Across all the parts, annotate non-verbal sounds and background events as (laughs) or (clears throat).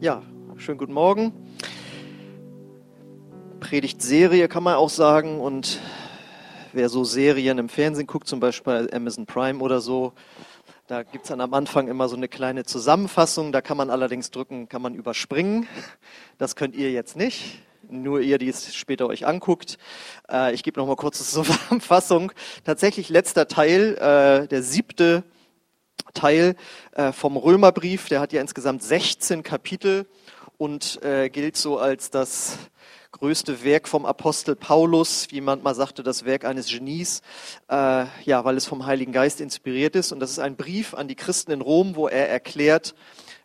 Ja, schönen guten Morgen. Predigtserie kann man auch sagen. Und wer so Serien im Fernsehen guckt, zum Beispiel Amazon Prime oder so, da gibt es dann am Anfang immer so eine kleine Zusammenfassung. Da kann man allerdings drücken, kann man überspringen. Das könnt ihr jetzt nicht. Nur ihr, die es später euch anguckt. Äh, ich gebe noch mal kurz eine (laughs) Zusammenfassung. Tatsächlich letzter Teil, äh, der siebte Teil äh, vom Römerbrief. Der hat ja insgesamt 16 Kapitel und äh, gilt so als das größte Werk vom Apostel Paulus, wie man mal sagte, das Werk eines Genies, äh, ja, weil es vom Heiligen Geist inspiriert ist. Und das ist ein Brief an die Christen in Rom, wo er erklärt,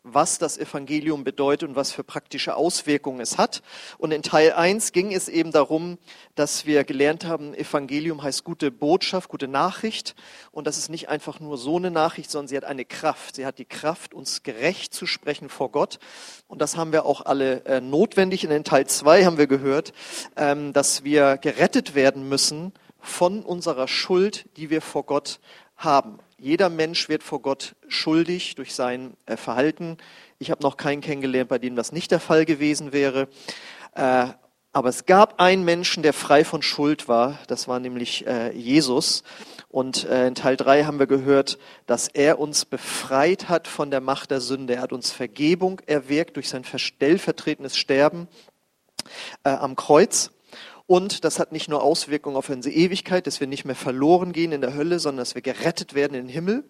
was das Evangelium bedeutet und was für praktische Auswirkungen es hat. Und in Teil 1 ging es eben darum, dass wir gelernt haben, Evangelium heißt gute Botschaft, gute Nachricht. Und das ist nicht einfach nur so eine Nachricht, sondern sie hat eine Kraft. Sie hat die Kraft, uns gerecht zu sprechen vor Gott. Und das haben wir auch alle äh, notwendig. Und in Teil 2 haben wir gehört, ähm, dass wir gerettet werden müssen von unserer Schuld, die wir vor Gott haben. Jeder Mensch wird vor Gott schuldig durch sein äh, Verhalten. Ich habe noch keinen kennengelernt, bei dem das nicht der Fall gewesen wäre. Äh, aber es gab einen Menschen, der frei von Schuld war. Das war nämlich äh, Jesus. Und in Teil 3 haben wir gehört, dass er uns befreit hat von der Macht der Sünde. Er hat uns Vergebung erwirkt durch sein stellvertretendes Sterben am Kreuz. Und das hat nicht nur Auswirkungen auf unsere Ewigkeit, dass wir nicht mehr verloren gehen in der Hölle, sondern dass wir gerettet werden in den Himmel,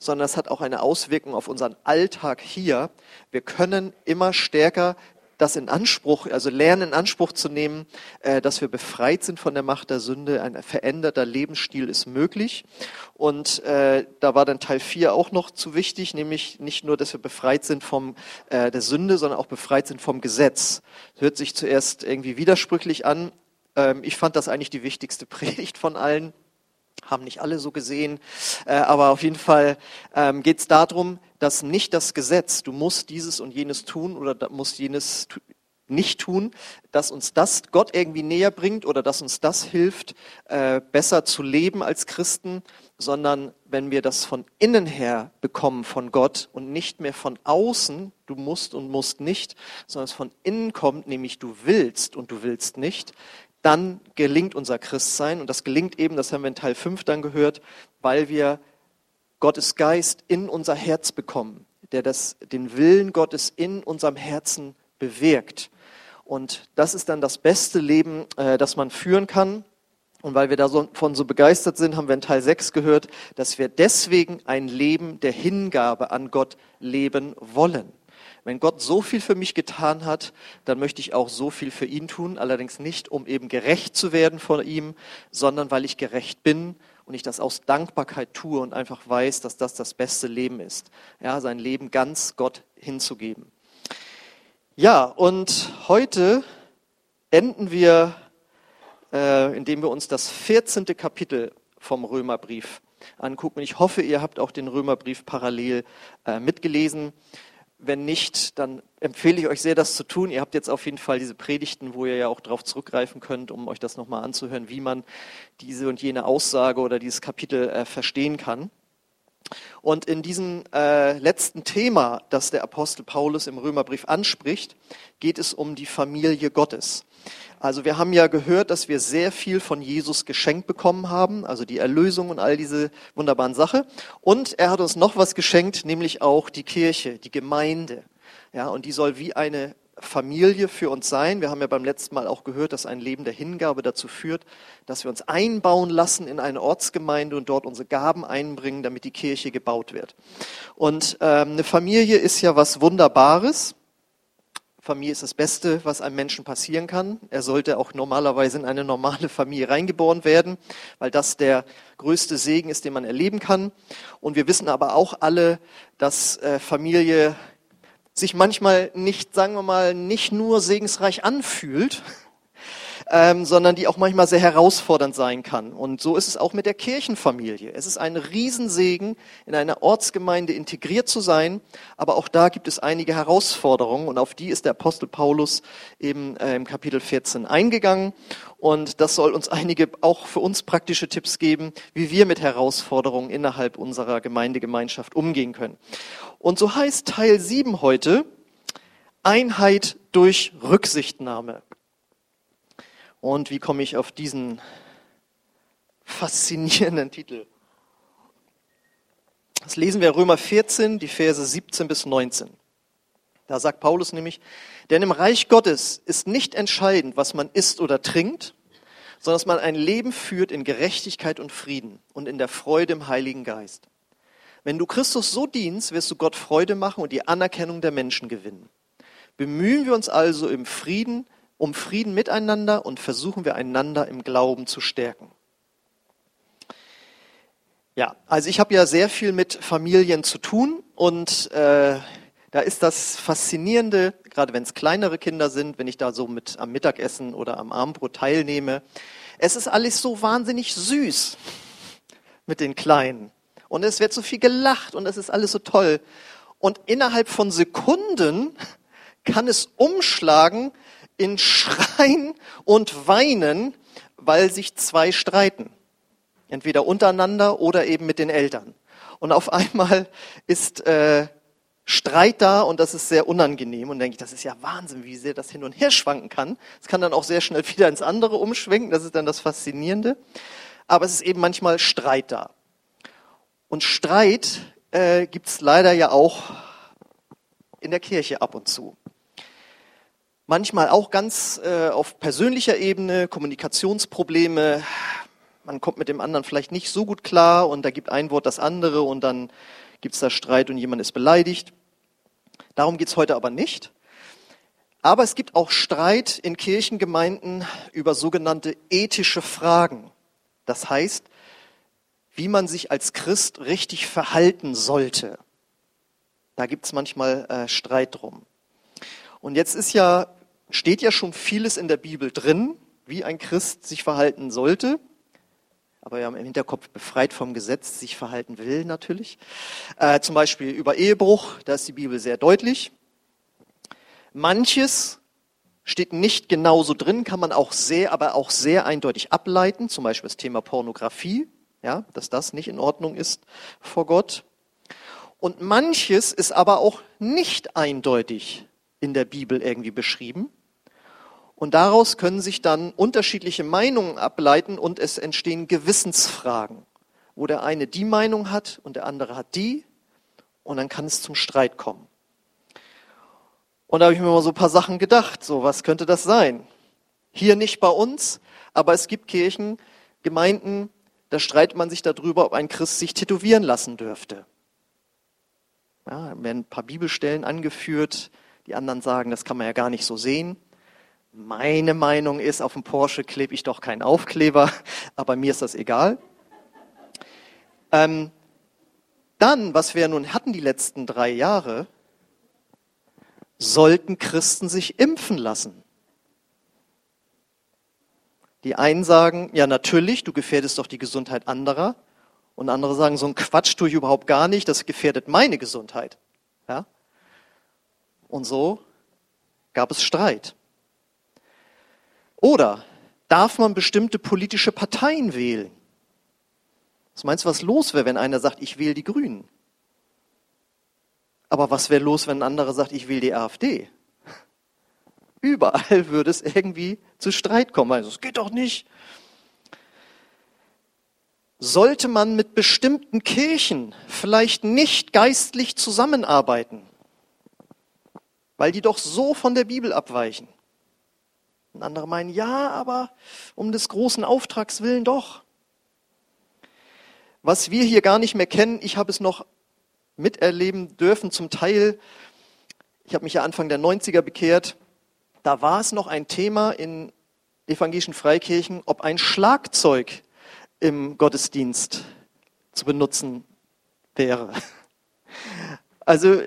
sondern es hat auch eine Auswirkung auf unseren Alltag hier. Wir können immer stärker das in Anspruch, also lernen in Anspruch zu nehmen, äh, dass wir befreit sind von der Macht der Sünde. Ein veränderter Lebensstil ist möglich. Und äh, da war dann Teil 4 auch noch zu wichtig, nämlich nicht nur, dass wir befreit sind vom äh, der Sünde, sondern auch befreit sind vom Gesetz. Das hört sich zuerst irgendwie widersprüchlich an, ich fand das eigentlich die wichtigste (laughs) Predigt von allen. Haben nicht alle so gesehen, äh, aber auf jeden Fall ähm, geht es darum, dass nicht das Gesetz, du musst dieses und jenes tun oder musst jenes nicht tun, dass uns das Gott irgendwie näher bringt oder dass uns das hilft, äh, besser zu leben als Christen, sondern wenn wir das von innen her bekommen von Gott und nicht mehr von außen, du musst und musst nicht, sondern es von innen kommt, nämlich du willst und du willst nicht, dann gelingt unser Christsein. Und das gelingt eben, das haben wir in Teil 5 dann gehört, weil wir Gottes Geist in unser Herz bekommen, der das, den Willen Gottes in unserem Herzen bewirkt. Und das ist dann das beste Leben, äh, das man führen kann. Und weil wir davon so begeistert sind, haben wir in Teil 6 gehört, dass wir deswegen ein Leben der Hingabe an Gott leben wollen. Wenn Gott so viel für mich getan hat, dann möchte ich auch so viel für ihn tun, allerdings nicht, um eben gerecht zu werden vor ihm, sondern weil ich gerecht bin und ich das aus Dankbarkeit tue und einfach weiß, dass das das beste Leben ist. Ja, sein Leben ganz Gott hinzugeben. Ja, und heute enden wir, äh, indem wir uns das 14. Kapitel vom Römerbrief angucken. Ich hoffe, ihr habt auch den Römerbrief parallel äh, mitgelesen. Wenn nicht, dann empfehle ich euch sehr, das zu tun. Ihr habt jetzt auf jeden Fall diese Predigten, wo ihr ja auch darauf zurückgreifen könnt, um euch das nochmal anzuhören, wie man diese und jene Aussage oder dieses Kapitel äh, verstehen kann. Und in diesem äh, letzten Thema, das der Apostel Paulus im Römerbrief anspricht, geht es um die Familie Gottes. Also wir haben ja gehört, dass wir sehr viel von Jesus geschenkt bekommen haben, also die Erlösung und all diese wunderbaren Sachen. Und er hat uns noch was geschenkt, nämlich auch die Kirche, die Gemeinde. Ja, und die soll wie eine Familie für uns sein. Wir haben ja beim letzten Mal auch gehört, dass ein Leben der Hingabe dazu führt, dass wir uns einbauen lassen in eine Ortsgemeinde und dort unsere Gaben einbringen, damit die Kirche gebaut wird. Und ähm, eine Familie ist ja was Wunderbares. Familie ist das Beste, was einem Menschen passieren kann. Er sollte auch normalerweise in eine normale Familie reingeboren werden, weil das der größte Segen ist, den man erleben kann. Und wir wissen aber auch alle, dass äh, Familie sich manchmal nicht, sagen wir mal, nicht nur segensreich anfühlt, ähm, sondern die auch manchmal sehr herausfordernd sein kann. Und so ist es auch mit der Kirchenfamilie. Es ist ein Riesensegen, in einer Ortsgemeinde integriert zu sein, aber auch da gibt es einige Herausforderungen und auf die ist der Apostel Paulus eben äh, im Kapitel 14 eingegangen. Und das soll uns einige auch für uns praktische Tipps geben, wie wir mit Herausforderungen innerhalb unserer Gemeindegemeinschaft umgehen können. Und so heißt Teil 7 heute, Einheit durch Rücksichtnahme. Und wie komme ich auf diesen faszinierenden Titel? Das lesen wir Römer 14, die Verse 17 bis 19. Da sagt Paulus nämlich, denn im Reich Gottes ist nicht entscheidend, was man isst oder trinkt, sondern dass man ein Leben führt in Gerechtigkeit und Frieden und in der Freude im Heiligen Geist. Wenn du Christus so dienst, wirst du Gott Freude machen und die Anerkennung der Menschen gewinnen. Bemühen wir uns also im Frieden, um Frieden miteinander und versuchen wir einander im Glauben zu stärken. Ja, also ich habe ja sehr viel mit Familien zu tun und äh, da ist das Faszinierende, gerade wenn es kleinere Kinder sind, wenn ich da so mit am Mittagessen oder am Abendbrot teilnehme. Es ist alles so wahnsinnig süß mit den Kleinen. Und es wird so viel gelacht und es ist alles so toll. Und innerhalb von Sekunden kann es umschlagen in Schreien und Weinen, weil sich zwei streiten. Entweder untereinander oder eben mit den Eltern. Und auf einmal ist äh, Streit da und das ist sehr unangenehm. Und denke ich, das ist ja Wahnsinn, wie sehr das hin und her schwanken kann. Es kann dann auch sehr schnell (laughs) wieder ins andere umschwenken. Das ist dann das Faszinierende. Aber es ist eben manchmal Streit da. Und Streit äh, gibt es leider ja auch in der Kirche ab und zu. Manchmal auch ganz äh, auf persönlicher Ebene, Kommunikationsprobleme, man kommt mit dem anderen vielleicht nicht so gut klar und da gibt ein Wort das andere und dann gibt es da Streit und jemand ist beleidigt. Darum geht es heute aber nicht. Aber es gibt auch Streit in Kirchengemeinden über sogenannte ethische Fragen. Das heißt, wie man sich als Christ richtig verhalten sollte. Da gibt es manchmal äh, Streit drum. Und jetzt ist ja, steht ja schon vieles in der Bibel drin, wie ein Christ sich verhalten sollte aber ja im Hinterkopf befreit vom Gesetz sich verhalten will natürlich. Äh, zum Beispiel über Ehebruch, da ist die Bibel sehr deutlich. Manches steht nicht genauso drin, kann man auch sehr, aber auch sehr eindeutig ableiten, zum Beispiel das Thema Pornografie, ja, dass das nicht in Ordnung ist vor Gott. Und manches ist aber auch nicht eindeutig in der Bibel irgendwie beschrieben. Und daraus können sich dann unterschiedliche Meinungen ableiten und es entstehen Gewissensfragen, wo der eine die Meinung hat und der andere hat die und dann kann es zum Streit kommen. Und da habe ich mir mal so ein paar Sachen gedacht, so was könnte das sein? Hier nicht bei uns, aber es gibt Kirchen, Gemeinden, da streitet man sich darüber, ob ein Christ sich tätowieren lassen dürfte. Ja, werden ein paar Bibelstellen angeführt, die anderen sagen, das kann man ja gar nicht so sehen. Meine Meinung ist, auf dem Porsche klebe ich doch keinen Aufkleber, aber mir ist das egal. Ähm, dann, was wir nun hatten die letzten drei Jahre, sollten Christen sich impfen lassen. Die einen sagen, ja natürlich, du gefährdest doch die Gesundheit anderer. Und andere sagen, so ein Quatsch tue ich überhaupt gar nicht, das gefährdet meine Gesundheit. Ja? Und so gab es Streit. Oder darf man bestimmte politische Parteien wählen? Was meinst du, was los wäre, wenn einer sagt, ich wähle die Grünen? Aber was wäre los, wenn ein anderer sagt, ich wähle die AfD? (laughs) Überall würde es irgendwie zu Streit kommen. Also es geht doch nicht. Sollte man mit bestimmten Kirchen vielleicht nicht geistlich zusammenarbeiten, weil die doch so von der Bibel abweichen? Und andere meinen, ja, aber um des großen Auftrags willen doch. Was wir hier gar nicht mehr kennen, ich habe es noch miterleben dürfen, zum Teil, ich habe mich ja Anfang der 90er bekehrt, da war es noch ein Thema in evangelischen Freikirchen, ob ein Schlagzeug im Gottesdienst zu benutzen wäre. Also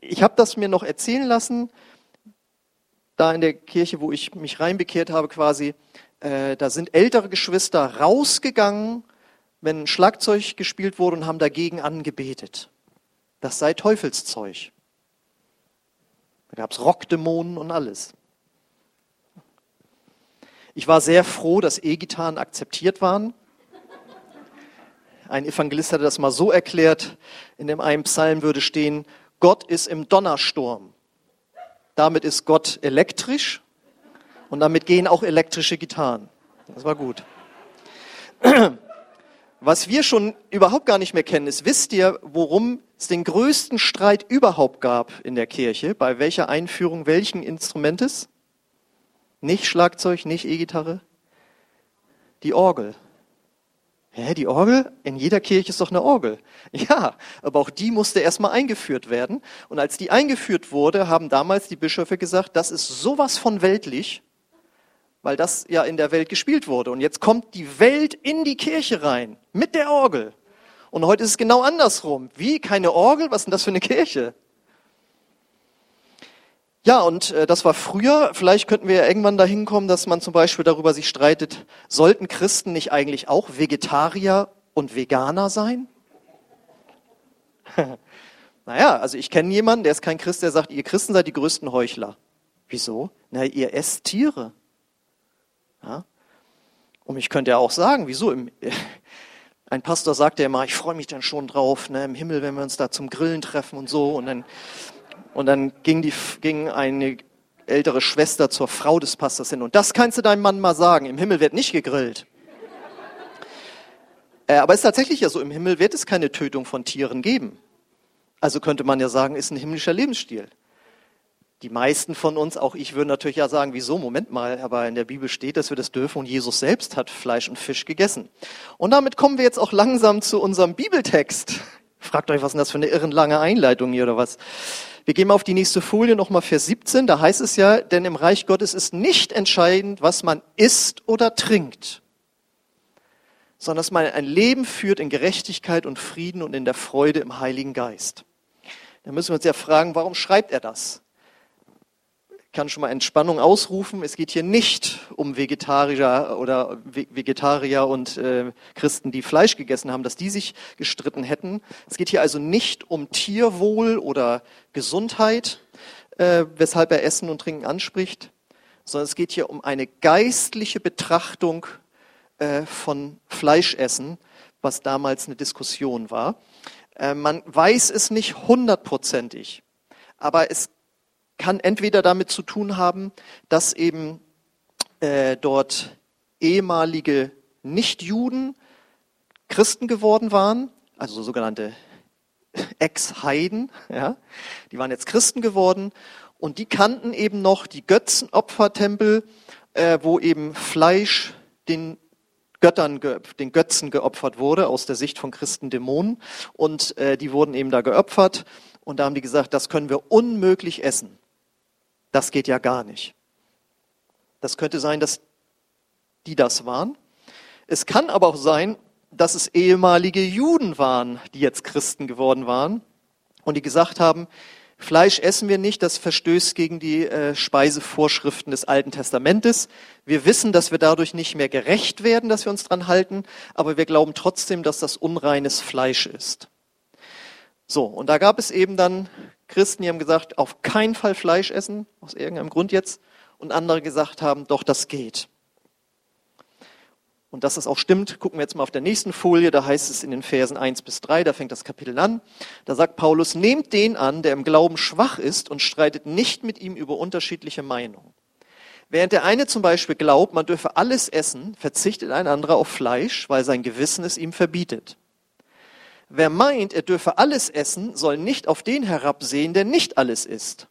ich habe das mir noch erzählen lassen, da in der Kirche, wo ich mich reinbekehrt habe quasi, äh, da sind ältere Geschwister rausgegangen, wenn ein Schlagzeug gespielt wurde und haben dagegen angebetet. Das sei Teufelszeug. Da gab es Rockdämonen und alles. Ich war sehr froh, dass E-Gitarren akzeptiert waren. Ein Evangelist hatte das mal so erklärt, in dem einen Psalm würde stehen, Gott ist im Donnersturm. Damit ist Gott elektrisch und damit gehen auch elektrische Gitarren. Das war gut. (clears throat) Was wir schon überhaupt gar nicht mehr kennen, ist, wisst ihr, worum es den größten Streit überhaupt gab in der Kirche? Bei welcher Einführung welchen Instrumentes? Nicht Schlagzeug, nicht E-Gitarre? Die Orgel. Hä, die Orgel? In jeder Kirche ist doch eine Orgel. (laughs) Ja, aber auch die musste erstmal eingeführt werden. Und als die eingeführt wurde, haben damals die Bischöfe gesagt, das ist sowas von weltlich, weil das ja in der Welt gespielt wurde. Und jetzt kommt die Welt in die Kirche rein mit der Orgel. Und heute ist es genau andersrum. Wie? Keine Orgel? Was ist denn das für eine Kirche? Ja, und äh, das war früher. Vielleicht könnten wir ja irgendwann dahin kommen, dass man zum Beispiel darüber sich streitet, sollten Christen nicht eigentlich auch Vegetarier und Veganer sein? (laughs) naja, also ich kenne jemanden, der ist kein Christ, der sagt, ihr Christen seid die größten Heuchler. Wieso? Na, ihr esst Tiere. Ja? Und ich könnte ja auch sagen, wieso? Im, (laughs) ein Pastor sagt ja immer, ich freue mich dann schon drauf, ne, im Himmel, wenn wir uns da zum Grillen treffen und so. Und dann und dann ging, die, ging eine ältere Schwester zur Frau des Pastors hin. Und das kannst du deinem Mann mal sagen. Im Himmel wird nicht gegrillt. Äh, aber es ist tatsächlich ja so, im Himmel wird es keine Tötung von Tieren geben. Also könnte man ja sagen, ist ein himmlischer Lebensstil. Die meisten von uns, auch ich, würden natürlich ja sagen, wieso, Moment mal, aber in der Bibel steht, dass wir das dürfen und Jesus selbst hat Fleisch und Fisch gegessen. Und damit kommen wir jetzt auch langsam zu unserem Bibeltext. Fragt euch, was ist denn das für eine irrenlange Einleitung hier oder was? Wir gehen mal auf die nächste Folie nochmal Vers 17. Da heißt es ja, denn im Reich Gottes ist nicht entscheidend, was man isst oder trinkt, sondern dass man ein Leben führt in Gerechtigkeit und Frieden und in der Freude im Heiligen Geist. Da müssen wir uns ja fragen, warum schreibt er das? Kann schon mal Entspannung ausrufen. Es geht hier nicht um Vegetarier oder Vegetarier und äh, Christen, die Fleisch gegessen haben, dass die sich gestritten hätten. Es geht hier also nicht um Tierwohl oder Gesundheit, äh, weshalb er Essen und Trinken anspricht, sondern es geht hier um eine geistliche Betrachtung äh, von Fleischessen, was damals eine Diskussion war. Äh, man weiß es nicht hundertprozentig, aber es kann entweder damit zu tun haben, dass eben äh, dort ehemalige Nichtjuden Christen geworden waren, also sogenannte Ex-Heiden, (laughs) ja, die waren jetzt Christen geworden und die kannten eben noch die Götzenopfertempel, äh, wo eben Fleisch den Göttern, den Götzen geopfert wurde, aus der Sicht von Christen Dämonen. Und äh, die wurden eben da geopfert. Und da haben die gesagt, das können wir unmöglich essen. Das geht ja gar nicht. Das könnte sein, dass die das waren. Es kann aber auch sein, dass es ehemalige Juden waren, die jetzt Christen geworden waren und die gesagt haben, Fleisch essen wir nicht, das verstößt gegen die äh, Speisevorschriften des Alten Testamentes. Wir wissen, dass wir dadurch nicht mehr gerecht werden, dass wir uns dran halten, aber wir glauben trotzdem, dass das unreines Fleisch ist. So, und da gab es eben dann Christen, die haben gesagt, auf keinen Fall Fleisch essen, aus irgendeinem Grund jetzt, und andere gesagt haben, doch, das geht. Und dass das auch stimmt, gucken wir jetzt mal auf der nächsten Folie, da heißt es in den Versen 1 bis 3, da fängt das Kapitel an. Da sagt Paulus, nehmt den an, der im Glauben schwach ist und streitet nicht mit ihm über unterschiedliche Meinungen. Während der eine zum Beispiel glaubt, man dürfe alles essen, verzichtet ein anderer auf Fleisch, weil sein Gewissen es ihm verbietet. Wer meint, er dürfe alles essen, soll nicht auf den herabsehen, der nicht alles isst.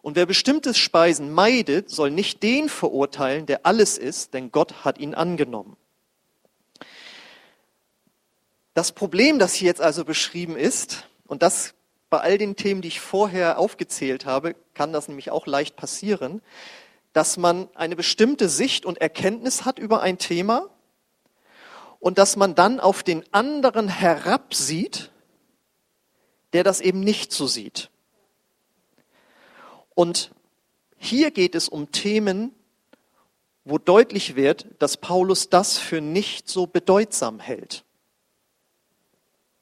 Und wer bestimmtes Speisen meidet, soll nicht den verurteilen, der alles isst, denn Gott hat ihn angenommen. Das Problem, das hier jetzt also beschrieben ist, und das bei all den Themen, die ich vorher aufgezählt habe, kann das nämlich auch leicht passieren, dass man eine bestimmte Sicht und Erkenntnis hat über ein Thema und dass man dann auf den anderen herabsieht, der das eben nicht so sieht. Und hier geht es um Themen, wo deutlich wird, dass Paulus das für nicht so bedeutsam hält.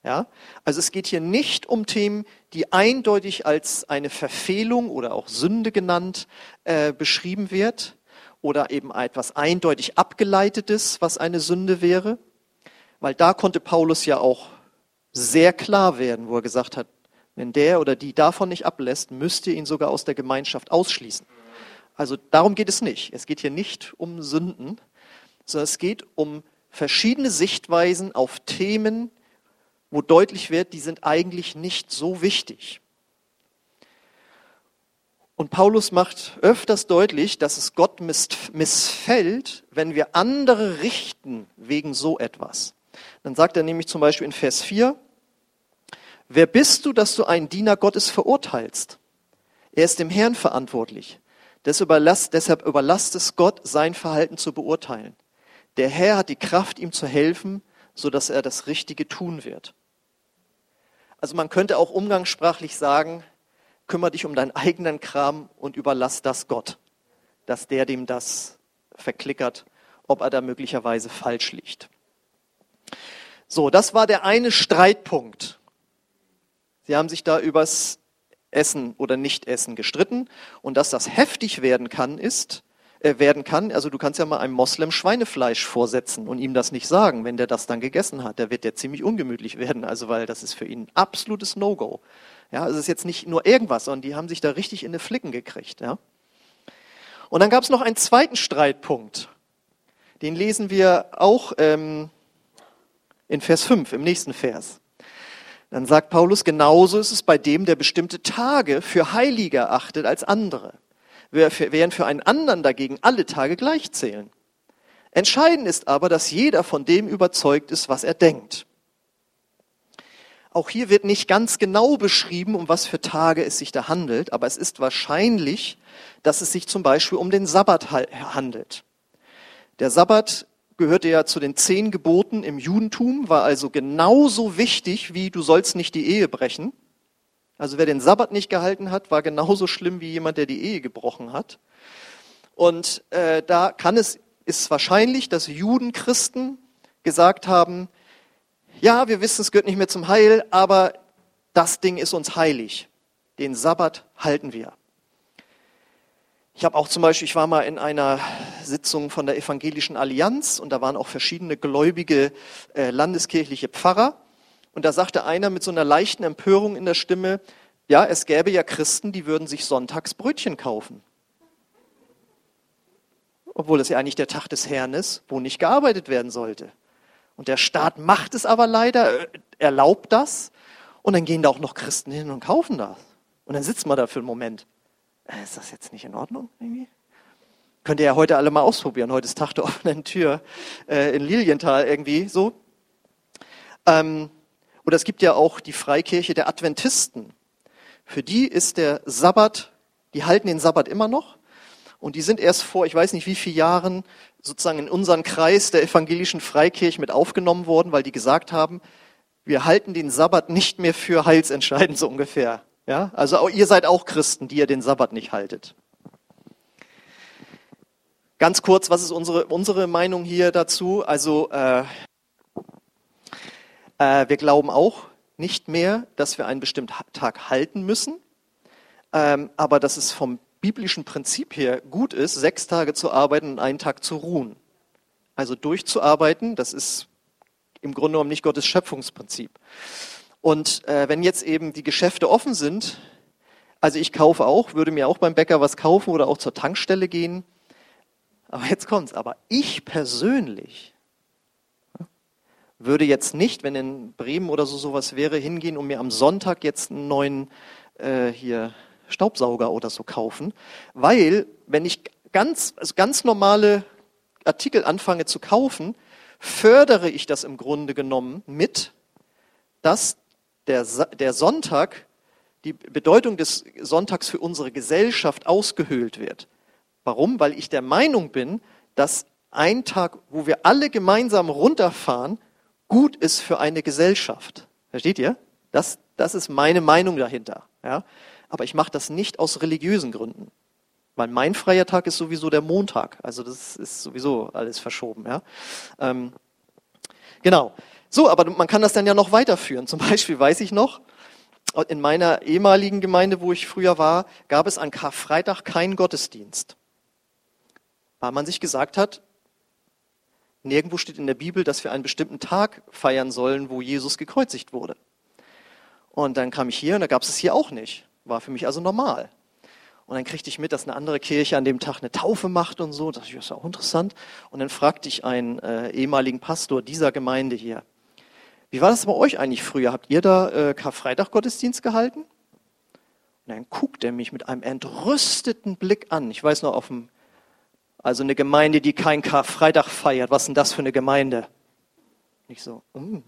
Ja? Also es geht hier nicht um Themen, die eindeutig als eine Verfehlung oder auch Sünde genannt äh, beschrieben wird oder eben etwas eindeutig abgeleitetes, was eine Sünde wäre, weil da konnte Paulus ja auch sehr klar werden, wo er gesagt hat, Wenn der oder die davon nicht ablässt, müsst ihr ihn sogar aus der Gemeinschaft ausschließen. Also darum geht es nicht. Es geht hier nicht um Sünden, sondern es geht um verschiedene Sichtweisen auf Themen, wo deutlich wird, die sind eigentlich nicht so wichtig. Und Paulus macht öfters deutlich, dass es Gott missfällt, wenn wir andere richten wegen so etwas. Dann sagt er nämlich zum Beispiel in Vers 4, wer bist du, dass du einen Diener Gottes verurteilst? Er ist dem Herrn verantwortlich. Deshalb überlasst es Gott, sein Verhalten zu beurteilen. Der Herr hat die Kraft, ihm zu helfen, sodass er das Richtige tun wird. Also man könnte auch umgangssprachlich sagen, kümmere dich um deinen eigenen Kram und überlass das Gott, dass der dem das verklickert, ob er da möglicherweise falsch liegt. So, das war der eine Streitpunkt. Sie haben sich da übers Essen oder Nicht-Essen gestritten und dass das heftig werden kann, ist, äh, werden kann. Also du kannst ja mal einem Moslem Schweinefleisch vorsetzen und ihm das nicht sagen, wenn der das dann gegessen hat. Der wird ja ziemlich ungemütlich (laughs) werden, also weil das ist für ihn ein absolutes No-Go. Ja, also es ist jetzt nicht nur irgendwas, sondern die haben sich da richtig in die Flicken gekriegt. Ja. Und dann gab es noch einen zweiten Streitpunkt. Den lesen wir auch ähm, in Vers 5, im nächsten Vers. Dann sagt Paulus, genauso ist es bei dem, der bestimmte Tage für heiliger achtet als andere während für einen anderen dagegen alle Tage gleich zählen. Entscheidend ist aber, dass jeder von dem überzeugt ist, was er denkt. Auch hier wird nicht ganz genau beschrieben, um was für Tage es sich da handelt, aber es ist wahrscheinlich, dass es sich zum Beispiel um den Sabbat handelt. Der Sabbat gehörte ja zu den zehn Geboten im Judentum, war also genauso wichtig wie du sollst nicht die Ehe brechen. Also wer den Sabbat nicht gehalten hat, war genauso schlimm wie jemand, der die Ehe gebrochen hat. Und äh, da kann es, ist wahrscheinlich, dass Juden, Christen gesagt haben, ja, wir wissen, es gehört nicht mehr zum Heil, aber das Ding ist uns heilig. Den Sabbat halten wir. Ich habe auch zum Beispiel, ich war mal in einer Sitzung von der Evangelischen Allianz und da waren auch verschiedene gläubige äh, landeskirchliche Pfarrer. Und da sagte einer mit so einer leichten Empörung in der Stimme, ja, es gäbe ja Christen, die würden sich sonntags Brötchen kaufen. Obwohl es ja eigentlich der Tag des Herrn ist, wo nicht gearbeitet werden sollte. Und der Staat macht es aber leider, äh, erlaubt das. Und dann gehen da auch noch Christen hin und kaufen das. Und dann sitzt man da für einen Moment. Äh, ist das jetzt nicht in Ordnung irgendwie? Könnt ihr ja heute alle mal ausprobieren. Heute ist Tag der offenen Tür äh, in Lilienthal irgendwie so. Ähm, oder es gibt ja auch die Freikirche der Adventisten. Für die ist der Sabbat, die halten den Sabbat immer noch. Und die sind erst vor, ich weiß nicht wie vielen Jahren, sozusagen in unseren Kreis der evangelischen Freikirche mit aufgenommen worden, weil die gesagt haben, wir halten den Sabbat nicht mehr für heilsentscheidend, so ungefähr. Ja? Also ihr seid auch Christen, die ihr den Sabbat nicht haltet. Ganz kurz, was ist unsere, unsere Meinung hier dazu? Also äh, äh, wir glauben auch nicht mehr, dass wir einen bestimmten Tag halten müssen, ähm, aber dass es vom biblischen Prinzip her gut ist, sechs Tage zu arbeiten und einen Tag zu ruhen. Also durchzuarbeiten, das ist im Grunde genommen nicht Gottes Schöpfungsprinzip. Und äh, wenn jetzt eben die Geschäfte offen sind, also ich kaufe auch, würde mir auch beim Bäcker was kaufen oder auch zur Tankstelle gehen. Aber jetzt kommt's. Aber ich persönlich würde jetzt nicht, wenn in Bremen oder so sowas wäre, hingehen und mir am Sonntag jetzt einen neuen äh, hier Staubsauger oder so kaufen, weil wenn ich ganz, also ganz normale Artikel anfange zu kaufen, fördere ich das im Grunde genommen mit, dass der, der Sonntag, die Bedeutung des Sonntags für unsere Gesellschaft ausgehöhlt wird. Warum? Weil ich der Meinung bin, dass ein Tag, wo wir alle gemeinsam runterfahren, gut ist für eine Gesellschaft. Versteht ihr? Das, das ist meine Meinung dahinter. Ja? Aber ich mache das nicht aus religiösen Gründen. Weil mein freier Tag ist sowieso der Montag. Also das ist sowieso alles verschoben. Ja? Ähm, genau. So, aber man kann das dann ja noch weiterführen. Zum Beispiel weiß ich noch, in meiner ehemaligen Gemeinde, wo ich früher war, gab es an Karfreitag keinen Gottesdienst. Weil man sich gesagt hat, Nirgendwo steht in der Bibel, dass wir einen bestimmten Tag feiern sollen, wo Jesus gekreuzigt wurde. Und dann kam ich hier und da gab es es hier auch nicht. War für mich also normal. Und dann kriegte ich mit, dass eine andere Kirche an dem Tag eine Taufe macht und so. Das ist auch interessant. Und dann fragte ich einen äh, ehemaligen Pastor dieser Gemeinde hier, wie war das bei euch eigentlich früher? Habt ihr da äh, Karfreitag Gottesdienst gehalten? Und dann guckt er mich mit einem entrüsteten Blick an. Ich weiß noch auf dem, also eine Gemeinde, die kein Karfreitag feiert. Was denn das für eine Gemeinde? Nicht so, mm.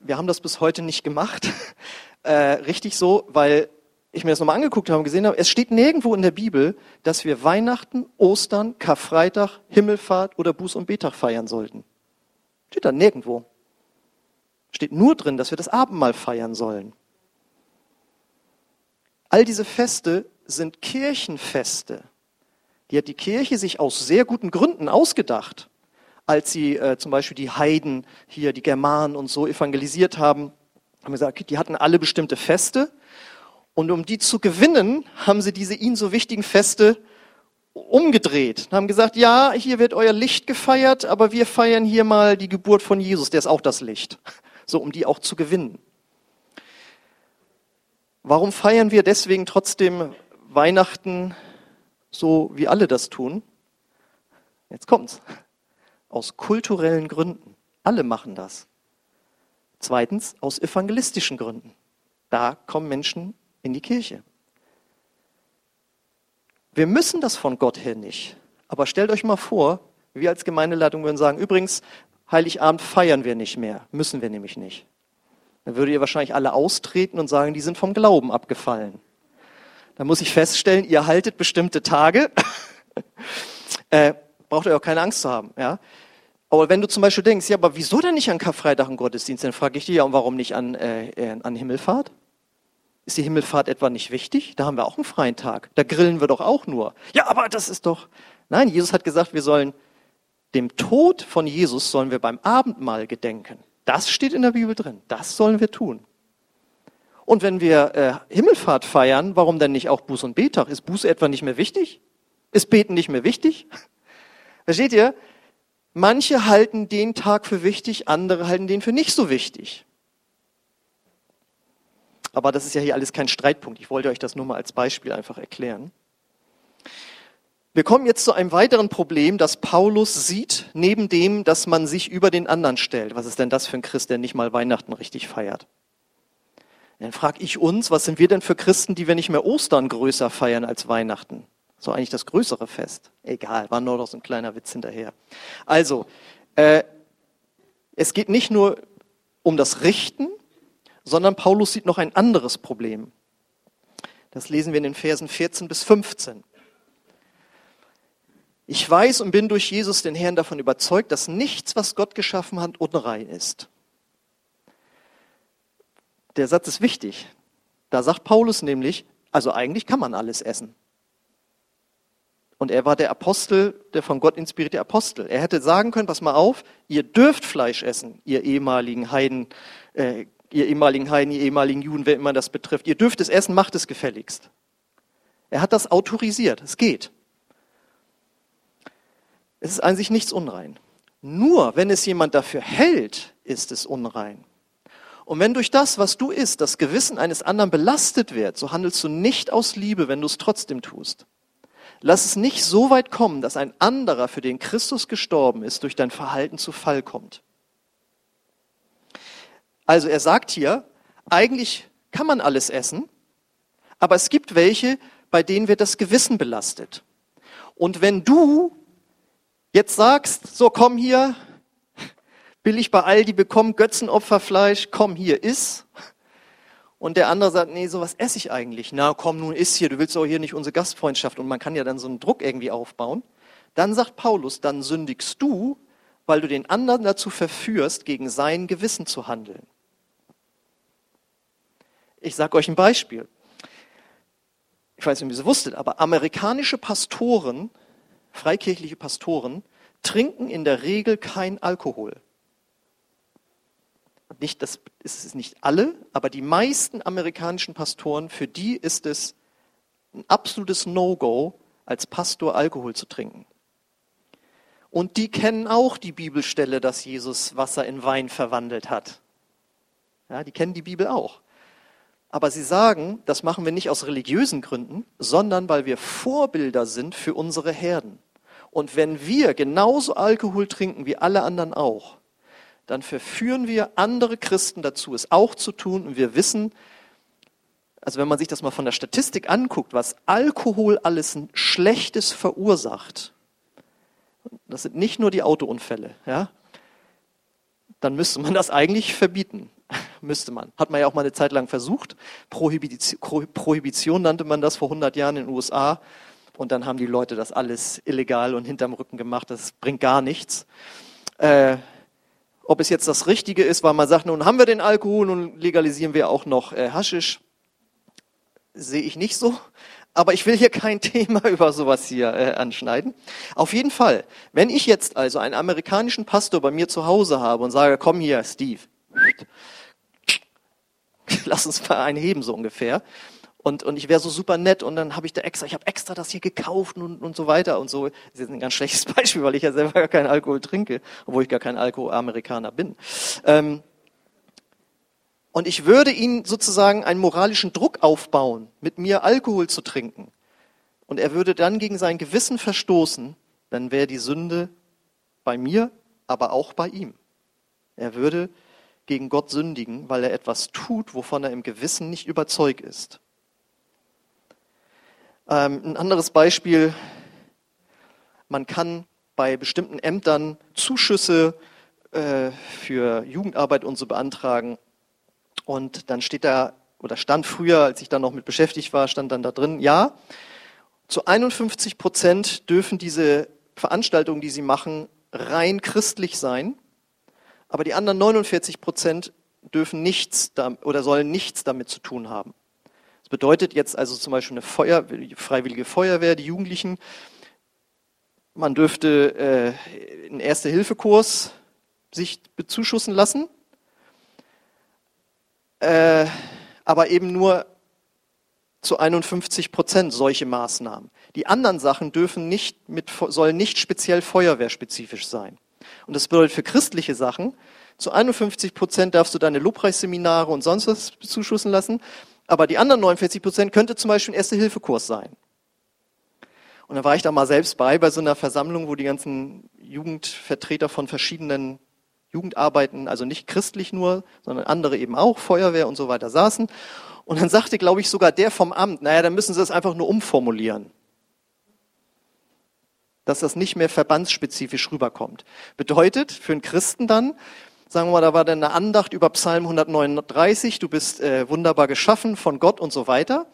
wir haben das bis heute nicht gemacht. (laughs) äh, richtig so, weil ich mir das nochmal angeguckt habe und gesehen habe, es steht nirgendwo in der Bibel, dass wir Weihnachten, Ostern, Karfreitag, Himmelfahrt oder Buß- und Betag feiern sollten. Steht da nirgendwo. Steht nur drin, dass wir das Abendmahl feiern sollen. All diese Feste sind Kirchenfeste. Die hat die Kirche sich aus sehr guten Gründen ausgedacht, als sie äh, zum Beispiel die Heiden hier, die Germanen und so evangelisiert haben. Haben gesagt, die hatten alle bestimmte Feste und um die zu gewinnen, haben sie diese ihnen so wichtigen Feste umgedreht und haben gesagt, ja, hier wird euer Licht gefeiert, aber wir feiern hier mal die Geburt von Jesus, der ist auch das Licht. So, um die auch zu gewinnen. Warum feiern wir deswegen trotzdem Weihnachten so, wie alle das tun? Jetzt kommt's. Aus kulturellen Gründen. Alle machen das. Zweitens, aus evangelistischen Gründen. Da kommen Menschen in die Kirche. Wir müssen das von Gott her nicht. Aber stellt euch mal vor, wir als Gemeindeleitung würden sagen, übrigens, Heiligabend feiern wir nicht mehr, müssen wir nämlich nicht. Dann würdet ihr wahrscheinlich alle austreten und sagen, die sind vom Glauben abgefallen. Dann muss ich feststellen, ihr haltet bestimmte Tage. (laughs) äh, braucht ihr auch keine Angst zu haben. Ja? Aber wenn du zum Beispiel denkst, ja, aber wieso denn nicht an Karfreitag einen Gottesdienst? Dann frage ich dich ja, und warum nicht an, äh, äh an Himmelfahrt? Ist die Himmelfahrt etwa nicht wichtig? Da haben wir auch einen freien Tag. Da grillen wir doch auch nur. Ja, aber das ist doch. Nein, Jesus hat gesagt, wir sollen dem Tod von Jesus sollen wir beim Abendmahl gedenken. Das steht in der Bibel drin. Das sollen wir tun. Und wenn wir äh, Himmelfahrt feiern, warum denn nicht auch Buß- und Betag? Ist Buße etwa nicht mehr wichtig? Ist Beten nicht mehr wichtig? (laughs) Versteht ihr? Manche halten den Tag für wichtig, andere halten den für nicht so wichtig. Aber das ist ja hier alles kein Streitpunkt. Ich wollte euch das nur mal als Beispiel einfach erklären. Wir kommen jetzt zu einem weiteren Problem, das Paulus sieht, neben dem, dass man sich über den anderen stellt. Was ist denn das für ein Christ, der nicht mal Weihnachten richtig feiert? Dann frage ich uns, was sind wir denn für Christen, die wir nicht mehr Ostern größer feiern als Weihnachten? So eigentlich das größere Fest. Egal, war nur noch so ein kleiner Witz hinterher. Also, äh, es geht nicht nur um das Richten, sondern Paulus sieht noch ein anderes Problem. Das lesen wir in den Versen 14 bis 15. Ich weiß und bin durch Jesus den Herrn davon überzeugt, dass nichts, was Gott geschaffen hat, unrein ist. Der Satz ist wichtig. Da sagt Paulus nämlich, also eigentlich kann man alles essen. Und er war der Apostel, der von Gott inspirierte Apostel. Er hätte sagen können, pass mal auf, ihr dürft Fleisch essen, ihr ehemaligen Heiden, äh, ihr ehemaligen Heiden, ihr ehemaligen Juden, wer immer das betrifft. Ihr dürft es essen, macht es gefälligst. Er hat das autorisiert. Es geht. Es ist an sich nichts unrein. Nur wenn es jemand dafür hält, ist es unrein. Und wenn durch das, was du isst, das Gewissen eines anderen belastet wird, so handelst du nicht aus Liebe, wenn du es trotzdem tust. Lass es nicht so weit kommen, dass ein anderer, für den Christus gestorben ist, durch dein Verhalten zu Fall kommt. Also er sagt hier, eigentlich kann man alles essen, aber es gibt welche, bei denen wird das Gewissen belastet. Und wenn du jetzt sagst, so komm hier, billig bei Aldi bekommen Götzenopferfleisch, komm hier, iss. Und der andere sagt, nee, sowas esse ich eigentlich. Na komm, nun iss hier, du willst doch hier nicht unsere Gastfreundschaft. Und man kann ja dann so einen Druck irgendwie aufbauen. Dann sagt Paulus, dann sündigst du, weil du den anderen dazu verführst, gegen sein Gewissen zu handeln. Ich sage euch ein Beispiel. Ich weiß nicht, ob ihr es wusstet, aber amerikanische Pastoren, freikirchliche Pastoren, trinken in der Regel kein Alkohol. Nicht, das ist es nicht alle, aber die meisten amerikanischen Pastoren, für die ist es ein absolutes No-Go, als Pastor Alkohol zu trinken. Und die kennen auch die Bibelstelle, dass Jesus Wasser in Wein verwandelt hat. Ja, die kennen die Bibel auch. Aber sie sagen, das machen wir nicht aus religiösen Gründen, sondern weil wir Vorbilder sind für unsere Herden. Und wenn wir genauso Alkohol trinken wie alle anderen auch, dann verführen wir andere Christen dazu, es auch zu tun. Und wir wissen, also wenn man sich das mal von der Statistik anguckt, was Alkohol alles Schlechtes verursacht, das sind nicht nur die Autounfälle, ja, dann müsste man das eigentlich verbieten. (laughs) müsste man. Hat man ja auch mal eine Zeit lang versucht. Prohibition, nannte man das vor 100 Jahren in den USA. Und dann haben die Leute das alles illegal und hinterm Rücken gemacht. Das bringt gar nichts. Äh, ob es jetzt das Richtige ist, weil man sagt, nun haben wir den Alkohol und legalisieren wir auch noch äh, Haschisch, sehe ich nicht so. Aber ich will hier kein (laughs) Thema über sowas hier äh, anschneiden. Auf jeden Fall, wenn ich jetzt also einen amerikanischen Pastor bei mir zu Hause habe und sage, komm hier, Steve, (laughs) lass uns mal einen heben, so ungefähr. Und, und ich wäre so super nett und dann habe ich da extra, ich habe extra das hier gekauft und, und so weiter und so. Das ist jetzt ein ganz schlechtes (laughs) Beispiel, weil ich ja selber gar keinen Alkohol trinke, obwohl ich gar kein Alkoholamerikaner bin. Ähm, und ich würde ihn sozusagen einen moralischen Druck aufbauen, mit mir Alkohol zu trinken. Und er würde dann gegen sein Gewissen verstoßen, dann wäre die Sünde bei mir, aber auch bei ihm. Er würde gegen Gott sündigen, weil er etwas tut, wovon er im Gewissen nicht überzeugt ist. Ähm, ein anderes Beispiel, man kann bei bestimmten Ämtern Zuschüsse äh, für Jugendarbeit und so beantragen. Und dann steht da, oder stand früher, als ich da noch mit beschäftigt war, stand dann da drin, ja, zu 51 Prozent dürfen diese Veranstaltungen, die sie machen, rein christlich sein. Aber die anderen 49 Prozent dürfen nichts oder sollen nichts damit zu tun haben. Das bedeutet jetzt also zum Beispiel eine Feuer, freiwillige Feuerwehr, die Jugendlichen. Man dürfte äh, einen Erste-Hilfe-Kurs sich bezuschussen lassen, äh, aber eben nur zu 51 Prozent solche Maßnahmen. Die anderen Sachen dürfen nicht mit, sollen nicht speziell feuerwehrspezifisch sein. Und das bedeutet für christliche Sachen, zu 51 Prozent darfst du deine Lobpreisseminare und sonst was zuschussen lassen, aber die anderen 49 Prozent könnte zum Beispiel ein Erste-Hilfe-Kurs sein. Und da war ich da mal selbst bei, bei so einer Versammlung, wo die ganzen Jugendvertreter von verschiedenen Jugendarbeiten, also nicht christlich nur, sondern andere eben auch, Feuerwehr und so weiter saßen. Und dann sagte, glaube ich, sogar der vom Amt, naja, dann müssen sie das einfach nur umformulieren dass das nicht mehr verbandsspezifisch rüberkommt. Bedeutet für einen Christen dann, sagen wir mal, da war dann eine Andacht über Psalm 139, du bist äh, wunderbar geschaffen von Gott und so weiter.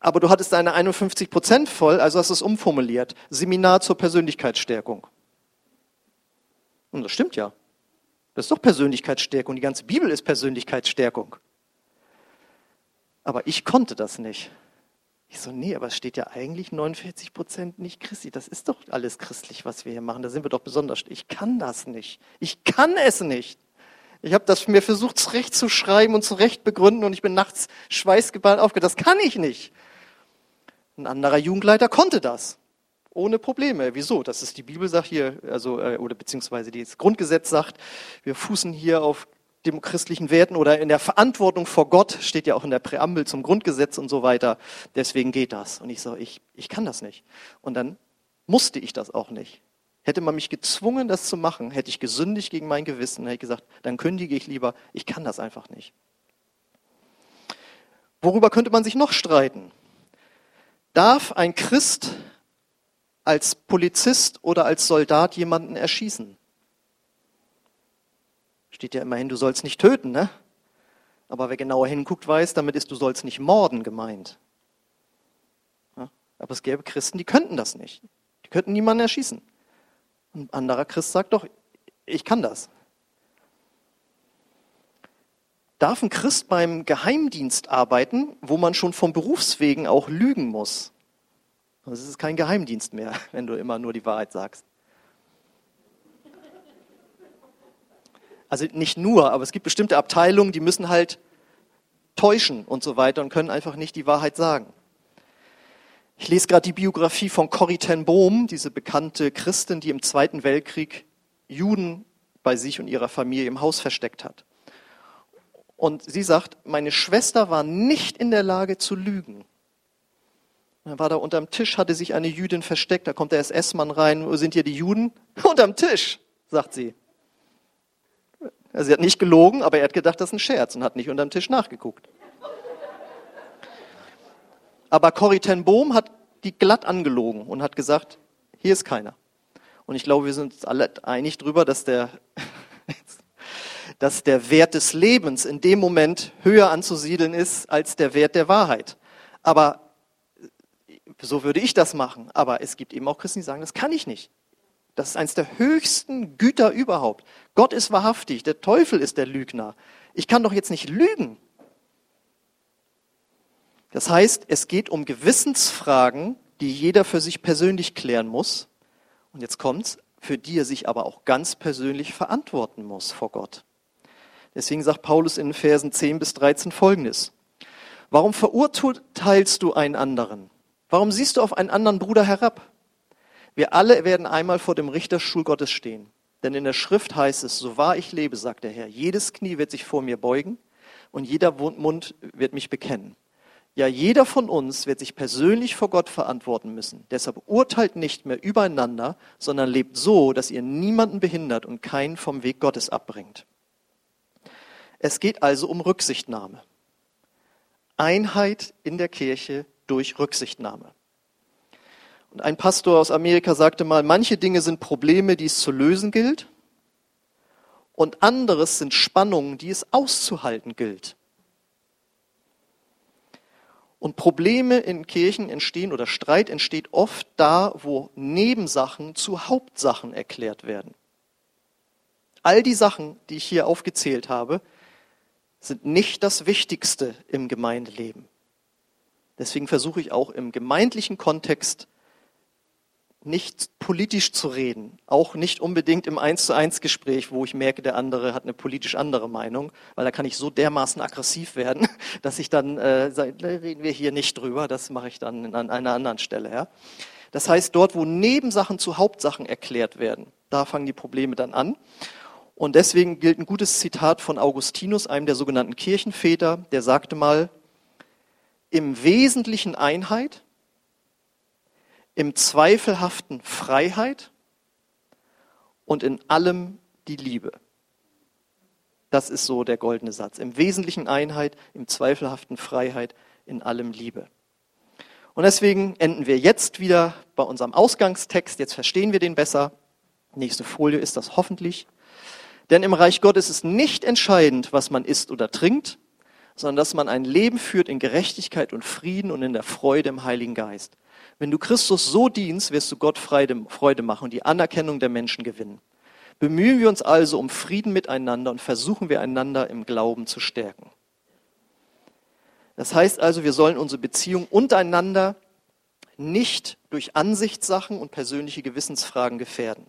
Aber du hattest deine 51 Prozent voll, also hast du es umformuliert. Seminar zur Persönlichkeitsstärkung. Und das stimmt ja. Das ist doch Persönlichkeitsstärkung. Die ganze Bibel ist Persönlichkeitsstärkung. Aber ich konnte das nicht. Ich so, nee, aber es steht ja eigentlich 49 Prozent nicht christlich. Das ist doch alles christlich, was wir hier machen. Da sind wir doch besonders. Ich kann das nicht. Ich kann es nicht. Ich habe das mir versucht zurecht zu schreiben und zurecht begründen und ich bin nachts schweißgeballt aufgegangen. Das kann ich nicht. Ein anderer Jugendleiter konnte das. Ohne Probleme. Wieso? Das ist die Bibel sagt hier, also, äh, oder beziehungsweise das Grundgesetz sagt, wir fußen hier auf dem christlichen Werten oder in der Verantwortung vor Gott, steht ja auch in der Präambel zum Grundgesetz und so weiter. Deswegen geht das. Und ich so, ich, ich kann das nicht. Und dann musste ich das auch nicht. Hätte man mich gezwungen, das zu machen, hätte ich gesündigt gegen mein Gewissen, hätte ich gesagt, dann kündige ich lieber, ich kann das einfach nicht. Worüber könnte man sich noch streiten? Darf ein Christ als Polizist oder als Soldat jemanden erschießen? Steht ja immerhin, du sollst nicht töten, ne? Aber wer genauer hinguckt, weiß, damit ist, du sollst nicht morden gemeint. Ja? Aber es gäbe Christen, die könnten das nicht. Die könnten niemanden erschießen. Ein anderer Christ sagt doch, ich kann das. Darf ein Christ beim Geheimdienst arbeiten, wo man schon vom Berufswegen auch lügen muss? Das ist kein Geheimdienst mehr, (laughs) wenn du immer nur die Wahrheit sagst. Also nicht nur, aber es gibt bestimmte Abteilungen, die müssen halt täuschen und so weiter und können einfach nicht die Wahrheit sagen. Ich lese gerade die Biografie von Corrie ten Bohm, diese bekannte Christin, die im Zweiten Weltkrieg Juden bei sich und ihrer Familie im Haus versteckt hat. Und sie sagt, meine Schwester war nicht in der Lage zu lügen. Dann war da unterm Tisch, hatte sich eine Jüdin versteckt, da kommt der SS-Mann rein, wo sind hier die Juden? (laughs) Unterm Tisch, sagt sie. Also sie hat nicht gelogen, aber er hat gedacht, das ist ein Scherz und hat nicht unterm Tisch nachgeguckt. Aber Corrie ten Bohm hat die glatt angelogen und hat gesagt, hier ist keiner. Und ich glaube, wir sind uns alle einig darüber, dass der, (laughs) dass der Wert des Lebens in dem Moment höher anzusiedeln ist als der Wert der Wahrheit. Aber so würde ich das machen. Aber es gibt eben auch Christen, die sagen, das kann ich nicht. Das ist eines der höchsten Güter überhaupt. Gott ist wahrhaftig, der Teufel ist der Lügner. Ich kann doch jetzt nicht lügen. Das heißt, es geht um Gewissensfragen, die jeder für sich persönlich klären muss. Und jetzt kommt's, für die er sich aber auch ganz persönlich verantworten muss vor Gott. Deswegen sagt Paulus in den Versen 10 bis 13 folgendes. Warum verurteilst du einen anderen? Warum siehst du auf einen anderen Bruder herab? Wir alle werden einmal vor dem Richterstuhl Gottes stehen. Denn in der Schrift heißt es, so wahr ich lebe, sagt der Herr, jedes Knie wird sich vor mir beugen und jeder Mund wird mich bekennen. Ja, jeder von uns wird sich persönlich vor Gott verantworten müssen. Deshalb urteilt nicht mehr übereinander, sondern lebt so, dass ihr niemanden behindert und keinen vom Weg Gottes abbringt. Es geht also um Rücksichtnahme. Einheit in der Kirche durch Rücksichtnahme. Und ein Pastor aus Amerika sagte mal, manche Dinge sind Probleme, die es zu lösen gilt, und anderes sind Spannungen, die es auszuhalten gilt. Und Probleme in Kirchen entstehen oder Streit entsteht oft da, wo Nebensachen zu Hauptsachen erklärt werden. All die Sachen, die ich hier aufgezählt habe, sind nicht das Wichtigste im Gemeindeleben. Deswegen versuche ich auch im gemeindlichen Kontext nicht politisch zu reden, auch nicht unbedingt im Eins zu eins Gespräch, wo ich merke, der andere hat eine politisch andere Meinung, weil da kann ich so dermaßen aggressiv werden, (laughs) dass ich dann äh, sage, reden wir hier nicht drüber, das mache ich dann an einer anderen Stelle. Ja. Das heißt, dort, wo Nebensachen zu Hauptsachen erklärt werden, da fangen die Probleme dann an. Und deswegen gilt ein gutes Zitat von Augustinus, einem der sogenannten Kirchenväter, der sagte mal, im Wesentlichen Einheit, im Zweifelhaften Freiheit und in allem die Liebe. Das ist so der goldene Satz. Im Wesentlichen Einheit, im Zweifelhaften Freiheit, in allem Liebe. Und deswegen enden wir jetzt wieder bei unserem Ausgangstext. Jetzt verstehen wir den besser. Nächste Folie ist das hoffentlich. Denn im Reich Gottes ist nicht entscheidend, was man isst oder trinkt, sondern dass man ein Leben führt in Gerechtigkeit und Frieden und in der Freude im Heiligen Geist. Wenn du Christus so dienst, wirst du Gott Freude machen und die Anerkennung der Menschen gewinnen. Bemühen wir uns also um Frieden miteinander und versuchen wir einander im Glauben zu stärken. Das heißt also, wir sollen unsere Beziehung untereinander nicht durch Ansichtssachen und persönliche Gewissensfragen gefährden.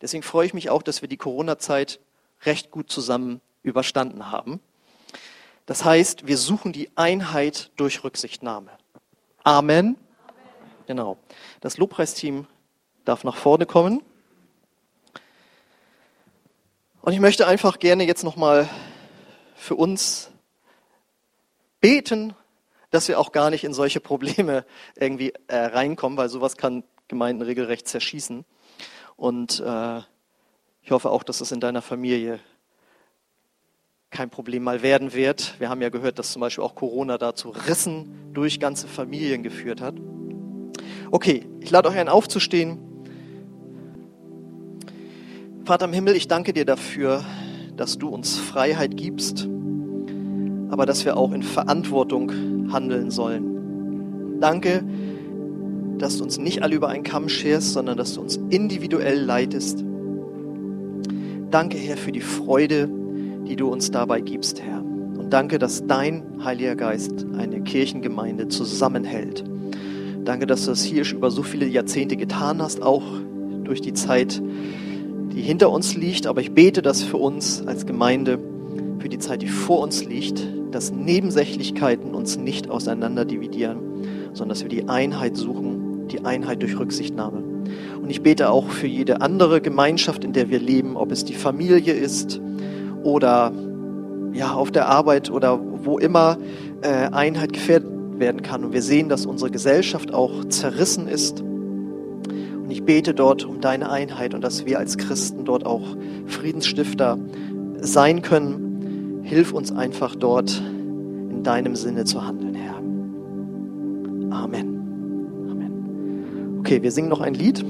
Deswegen freue ich mich auch, dass wir die Corona-Zeit recht gut zusammen überstanden haben. Das heißt, wir suchen die Einheit durch Rücksichtnahme. Amen. Genau. Das Lobpreisteam darf nach vorne kommen. Und ich möchte einfach gerne jetzt nochmal für uns beten, dass wir auch gar nicht in solche Probleme irgendwie äh, reinkommen, weil sowas kann Gemeinden regelrecht zerschießen. Und äh, ich hoffe auch, dass es in deiner Familie kein Problem mal werden wird. Wir haben ja gehört, dass zum Beispiel auch Corona dazu Rissen durch ganze Familien geführt hat. Okay, ich lade euch ein, aufzustehen. Vater im Himmel, ich danke dir dafür, dass du uns Freiheit gibst, aber dass wir auch in Verantwortung handeln sollen. Danke, dass du uns nicht alle über einen Kamm scherst, sondern dass du uns individuell leitest. Danke, Herr, für die Freude, die du uns dabei gibst, Herr. Und danke, dass dein Heiliger Geist eine Kirchengemeinde zusammenhält. Danke, dass du das hier über so viele Jahrzehnte getan hast, auch durch die Zeit, die hinter uns liegt. Aber ich bete, dass für uns als Gemeinde, für die Zeit, die vor uns liegt, dass Nebensächlichkeiten uns nicht auseinander dividieren, sondern dass wir die Einheit suchen, die Einheit durch Rücksichtnahme. Und ich bete auch für jede andere Gemeinschaft, in der wir leben, ob es die Familie ist oder ja, auf der Arbeit oder wo immer äh, Einheit gefährdet werden kann. Und wir sehen, dass unsere Gesellschaft auch zerrissen ist. Und ich bete dort um deine Einheit und dass wir als Christen dort auch Friedensstifter sein können. Hilf uns einfach dort in deinem Sinne zu handeln, Herr. Amen. Amen. Okay, wir singen noch ein Lied.